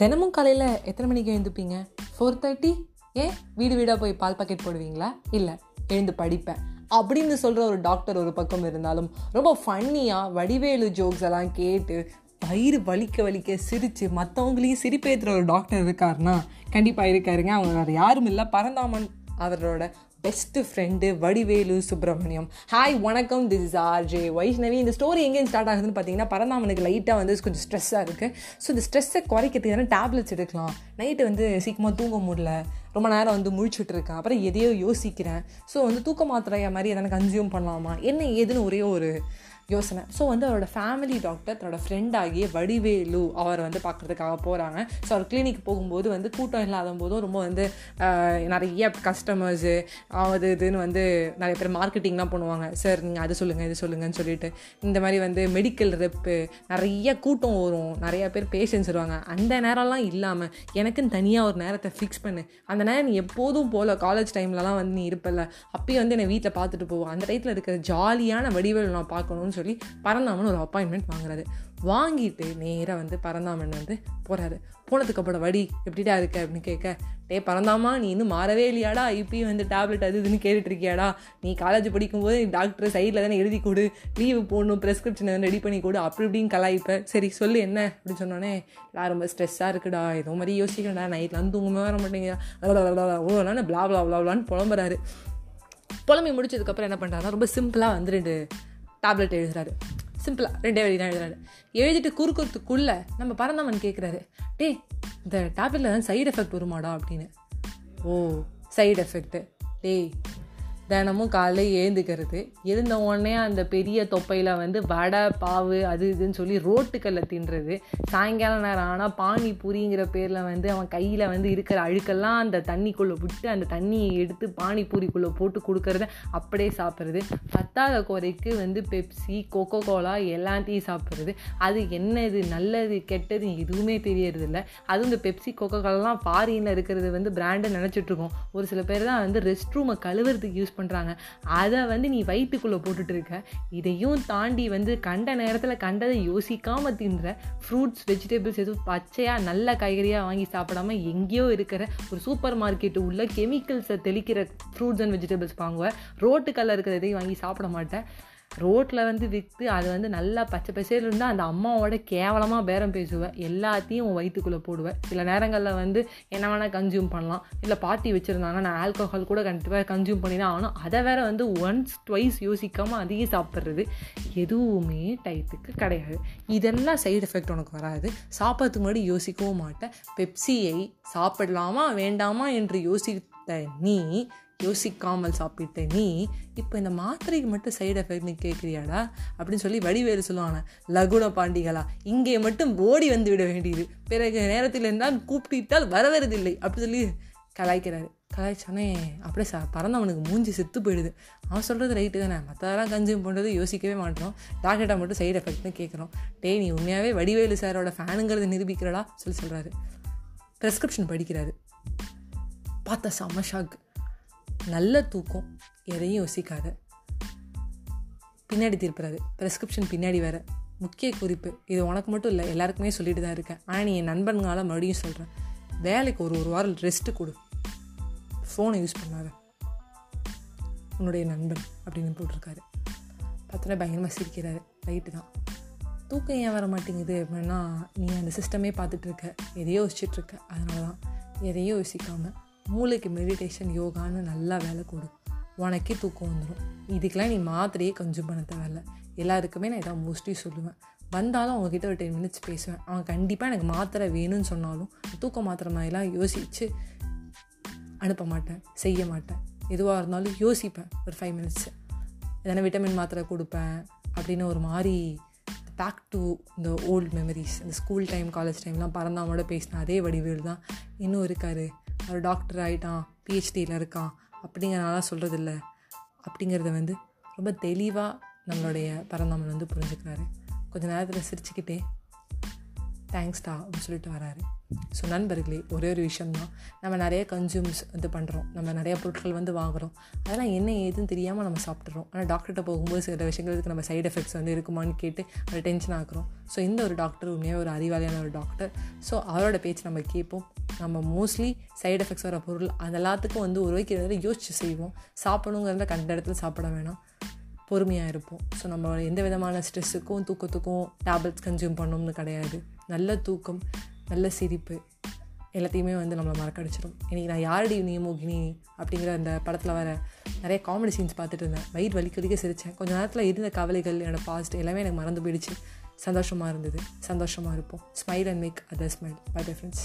தினமும் காலையில் எத்தனை மணிக்கு எழுந்துப்பீங்க? ஃபோர் தேர்ட்டி ஏன்? வீடு வீடாக போய் பால் பாக்கெட் போடுவீங்களா? இல்லை எழுந்து படிப்பேன். அப்படின்னு சொல்கிற ஒரு டாக்டர் ஒரு பக்கம் இருந்தாலும் ரொம்ப ஃபன்னியாக வடிவேலு ஜோக்ஸ் எல்லாம் கேட்டு பயிர் வலிக்க வலிக்க சிரித்து மற்றவங்களையும் சிரிப்பேற்றுற ஒரு டாக்டர் இருக்காருன்னா கண்டிப்பாக இருக்காருங்க. அவங்க வேறு யாரும் இல்லை. பரந்தாமன் அவரோட best friend Vadivelu Subramaniam. Hi வணக்கம். This is R J Vaishnavi இந்த ஸ்டோரி எங்கே ஸ்டார்ட் ஆகுதுன்னு பார்த்தீங்கன்னா பரந்தாமனுக்கு லைட்டாக வந்து கொஞ்சம் ஸ்ட்ரெஸ்ஸாக இருக்குது ஸோ இந்த ஸ்ட்ரெஸ்ஸை குறைக்கிறதுக்கு டேப்லெட்ஸ் எடுக்கலாம். நைட்டு வந்து சீக்கிரமாக தூங்க முடியல. ரொம்ப நேரம் வந்து முழிச்சுட்டு இருக்கேன் அப்புறம் எதையோ யோசிக்கிறேன். ஸோ வந்து தூக்க மாத்திரைய மாதிரி எதனா கன்சியூம் பண்ணலாமா? என்ன ஏதுன்னு ஒரே ஒரு யோசனை. ஸோ வந்து அவரோட ஃபேமிலி டாக்டர் தன்னோட ஃப்ரெண்டாகிய வடிவேலு அவர் வந்து பார்க்குறதுக்காக போகிறாங்க ஸோ அவர் கிளினிக் போகும்போது வந்து கூட்டம் இல்லாத போதும் ரொம்ப வந்து நிறைய கஸ்டமர்ஸு அது இதுன்னு வந்து நிறைய பேர் மார்க்கெட்டிங்லாம் பண்ணுவாங்க. சார் நீங்கள் அது சொல்லுங்கள் இது சொல்லுங்கன்னு சொல்லிட்டு இந்த மாதிரி வந்து மெடிக்கல் ரெப்பு நிறைய கூட்டம் வரும். நிறைய பேர் பேஷண்ட்ஸ் வருவாங்க. அந்த நேரம்லாம் இல்லாமல் எனக்குன்னு தனியாக ஒரு நேரத்தை ஃபிக்ஸ் பண்ணு. அந்த நேரம் நீ எப்போதும் போகல காலேஜ் டைம்லலாம் வந்து நீ இருப்பல அப்பயும் வந்து என்னை வீட்டில் பார்த்துட்டு போவோம். அந்த டைத்தில் இருக்கிற ஜாலியான வடிவேல் நான் பார்க்கணும்னு சொல்லி பரந்தாமன் ஒரு அப்பாயின்மெண்ட் வாங்குறாரு. வாங்கிட்டு நேராக வந்து பரந்தாமன் வந்து போகிறாரு போனதுக்கப்புறம் வடி எப்படிடா இருக்க அப்படின்னு கேட்க டே பறந்தாமா நீ இன்னும் மாறவே இல்லையாடா இப்பயும் வந்து டேப்லெட் அது இதுன்னு கேட்டுட்டு இருக்கியாடா? நீ காலேஜ் படிக்கும்போது நீ டாக்டர் சைடில் தானே எழுதி கொடு. லீவு போடணும் ப்ரெஸ்கிரிப்ஷன் ரெடி பண்ணி கொடு. அப்படி இப்படின்னு கலாய்ப்ப. சரி சொல்லு என்ன? அப்படின்னு சொன்னோன்னே நான் ரொம்ப ஸ்ட்ரெஸ்ஸாக இருக்குடா. ஏதோ மாதிரி யோசிக்கடா நைட்லாம் தூங்கவே வர மாட்டேங்கிறா ஓ ப்ளா பிளா பிளா பிளாப்லான்னு புலம்புறாரு புலம்பி முடிச்சதுக்கப்புறம் என்ன பண்ணுறாருன்னா ரொம்ப சிம்பிளாக வந்து ரெண்டு டேப்லெட் எழுதுறாரு. சிம்பிளாக ரெண்டே வழி தான் எழுதுறாரு. எழுதிட்டு குறுக்குறதுக்குள்ளே நம்ம பரந்தாமன் கேட்குறாரு டே இந்த டேப்லெட்டில் தான் சைடு எஃபெக்ட் வருமாடா? அப்படின்னு. ஓ சைடு எஃபெக்ட்டு டேய் தினமும் காலையில் ஏந்துக்கிறது. எழுந்த உடனே அந்த பெரிய தொப்பையில் வந்து வடை பாவு அது இதுன்னு சொல்லி ரோட்டுக்கல்ல தின்றது. சாயங்காலம் நேரம் ஆனால் பானிபூரிங்கிற பேரில் வந்து அவன் கையில் வந்து இருக்கிற அழுக்கெல்லாம் அந்த தண்ணிக்குள்ளே விட்டு அந்த தண்ணியை எடுத்து பானிபூரிக்குள்ளே போட்டு கொடுக்கறத அப்படியே சாப்பிட்றது. பத்தாத குறைக்கு வந்து பெப்சி கொக்கோ கோலா எல்லாத்தையும் சாப்பிட்றது. அது என்னது நல்லது கெட்டது எதுவுமே தெரியறதில்ல. அதுவும் இந்த பெப்சி கொக்கோ கோலாம் ஃபாரினில் இருக்கிறது வந்து பிராண்டு நினச்சிட்ருக்கோம் ஒரு சில பேர் தான் வந்து ரெஸ்ட் ரூமை கழுவுறதுக்கு யூஸ் பண்ணுறாங்க அதை வந்து நீ வயிற்றுக்குள்ளே போட்டுட்டு இருக்க இதையும் தாண்டி வந்து கண்ட நேரத்தில் கண்டதை யோசிக்காமல் தின்ற ஃப்ரூட்ஸ் வெஜிடபிள்ஸ் எதுவும் பச்சையாக நல்ல காய்கறியாக வாங்கி சாப்பிடாம எங்கேயோ இருக்கிற ஒரு சூப்பர் மார்க்கெட்டு உள்ள கெமிக்கல்ஸை தெளிக்கிற ஃப்ரூட்ஸ் அண்ட் வெஜிடபிள்ஸ் வாங்குவேன் ரோட்டுக்கல்ல இருக்கிற இதையும் வாங்கி சாப்பிட மாட்டேன் ரோட்டில் வந்து விற்று அது வந்து நல்லா பச்சை பசேல் இருந்தால் அந்த அம்மாவோட கேவலமாக பேரம் பேசுவேன் எல்லாத்தையும் உன் வயிற்றுக்குள்ளே போடுவேன் சில நேரங்களில் வந்து என்ன வேணால் கன்சியூம் பண்ணலாம். இல்லை பார்ட்டி வச்சுருந்தாங்க நான் ஆல்கஹால் கூட கண்டிப்பாக கன்சியூம் பண்ணி தான் ஆகணும். அதை வேற வந்து ஒன்ஸ் ட்வைஸ் யோசிக்காமல் அதையும் சாப்பிட்றது. எதுவுமே டயத்துக்கு கிடையாது. இதெல்லாம் சைடு எஃபெக்ட் உனக்கு வராது. சாப்பிட்றதுக்கு முன்னாடி யோசிக்கவும் மாட்டேன் பெப்சியை சாப்பிடலாமா வேண்டாமா என்று யோசித்த நீ யோசிக்காமல் சாப்பிட்ட நீ இப்போ இந்த மாத்திரைக்கு மட்டும் சைடு எஃபெக்ட் நீ கேட்குறியாடா? அப்படின்னு சொல்லி வடிவேறு சொல்லுவாங்க. லகுண பாண்டிகளா இங்கே மட்டும் ஓடி வந்து விட வேண்டியது. பிறகு நேரத்தில் இருந்தால் கூப்பிட்டால் வரவருதில்லை அப்படி சொல்லி கலாய்க்கிறாரு. கலாய்ச்சானே அப்படியே ச பறந்தவனுக்கு மூஞ்சி செத்து போயிடுது. அவன் சொல்கிறது ரைட்டு தானே. மற்றதெல்லாம் கன்சியூம் பண்ணுறது யோசிக்கவே மாட்டோம். டாக்டர்கிட்ட மட்டும் சைடு எஃபெக்ட்னு கேட்குறோம். டே நீ உண்மையாகவே வடிவேலு சாரோட ஃபேனுங்கிறது நிரூபிக்கிறடா? சொல்லி சொல்கிறாரு ப்ரெஸ்கிரிப்ஷன் படிக்கிறாரு. பார்த்த செம்ம ஷாக் நல்ல தூக்கம் எதையும் யோசிக்காத. பின்னாடி திருப்புறாரு ப்ரெஸ்கிரிப்ஷன் பின்னாடி வேற. முக்கிய குறிப்பு. இது உனக்கு மட்டும் இல்லை எல்லாருக்குமே சொல்லிட்டு தான் இருக்கேன். ஆனால் நீ என் நண்பன்களால் மறுபடியும் சொல்கிறேன் வேலைக்கு ஒரு ஒரு வாரம் ரெஸ்ட்டு கொடு. ஃபோனை யூஸ் பண்ணாத. உன்னுடைய நண்பன் அப்படின்னு போட்டிருக்காரு. பார்த்தோன்னா பயங்கரமாக சிரிக்கிறாரு. ரைட்டு தான். தூக்கம் ஏன் வர மாட்டேங்குது அப்படின்னா நீ அந்த சிஸ்டமே பார்த்துட்ருக்க எதையோ யோசிச்சுட்ருக்க அதனால தான் எதையோ யோசிக்காமல் மூளைக்கு மெடிடேஷன் யோகான்னு நல்லா வேலை கொடு உனக்கே தூக்கம் வந்துடும் இதுக்கெலாம் நீ மாத்திரையே கன்சியூம் பண்ண தேவையில்ல. எல்லாருக்குமே நான் இதான் மோஸ்ட்லி சொல்லுவேன். வந்தாலும் அவங்கக்கிட்ட ஒரு டென் மினிட்ஸ் பேசுவேன். அவன் கண்டிப்பாக எனக்கு மாத்திரை வேணும்னு சொன்னாலும் தூக்க மாத்திரை மாதிரிலாம் யோசித்து அனுப்ப மாட்டேன். செய்ய மாட்டேன். எதுவாக இருந்தாலும் யோசிப்பேன். ஒரு ஃபைவ் மினிட்ஸ் எதனா விட்டமின் மாத்திரை கொடுப்பேன் அப்படின்னு ஒரு மாதிரி பேக் டு இந்த ஓல்டு மெமரிஸ் இந்த ஸ்கூல் டைம் காலேஜ் டைம்லாம் பறந்தாமோட பேசின அதே வடிவேல் தான். இன்னும் இருக்கார். அவர் டாக்டர் ஆகிட்டான் பிஹெச்டியில் இருக்கான் அப்படிங்கிறனால சொல்கிறது இல்லை அப்படிங்கிறத வந்து ரொம்ப தெளிவாக நம்மளுடைய பரந்தாமன் வந்து புரிஞ்சுக்கிறாரு. கொஞ்ச நேரத்தில் சிரிச்சுக்கிட்டே தேங்க்ஸ்டா அப்படின்னு சொல்லிட்டு வராரு. ஸோ நண்பர்களே ஒரே ஒரு விஷயம்தான். நம்ம நிறைய கன்சியூம்ஸ் இது பண்ணுறோம் நம்ம நிறைய பொருட்கள் வந்து வாங்குகிறோம் அதெல்லாம் என்ன ஏதுன்னு தெரியாமல் நம்ம சாப்பிட்றோம் ஆனால் டாக்டர்கிட்ட போகும்போது சில விஷயங்களுக்கு நம்ம சைடு எஃபெக்ட்ஸ் வந்து இருக்குமான்னு கேட்டு அதை டென்ஷன் ஆக்குறோம். ஸோ இந்த ஒரு டாக்டர் உண்மையாக ஒரு அறிவாளியான ஒரு டாக்டர் ஸோ அவரோட பேச்சு நம்ம கேட்போம். நம்ம மோஸ்ட்லி சைடு எஃபெக்ட்ஸ் வர பொருள் அது எல்லாத்துக்கும் வந்து ஒரு வைக்கிறத யோசிச்சு செய்வோம். சாப்பிடணுங்கிறத கண்ட இடத்துல சாப்பிட வேணாம். பொறுமையாக இருப்போம். ஸோ நம்ம எந்த விதமான ஸ்ட்ரெஸ்ஸுக்கும் தூக்கத்துக்கும் டேப்லெட்ஸ் கன்சியூம் பண்ணணும்னு கிடையாது. நல்ல தூக்கம் நல்ல சிரிப்பு எல்லாத்தையுமே வந்து நம்மளை மறக்கடிச்சிடும். இன்றைக்கி நான் யாரடி நீ மோகினி அப்படிங்கிற அந்த படத்தில் வர நிறைய காமெடி சீன்ஸ் பார்த்துட்டு இருந்தேன். வயிறு வலிக்க சிரித்தேன் கொஞ்சம் நேரத்தில் இருந்த கவலைகள் என்னோடய பாஸ்ட் எல்லாமே எனக்கு மறந்து போயிடுச்சு. சந்தோஷமாக இருந்தது. சந்தோஷமாக இருப்போம். Smile and make other smile by different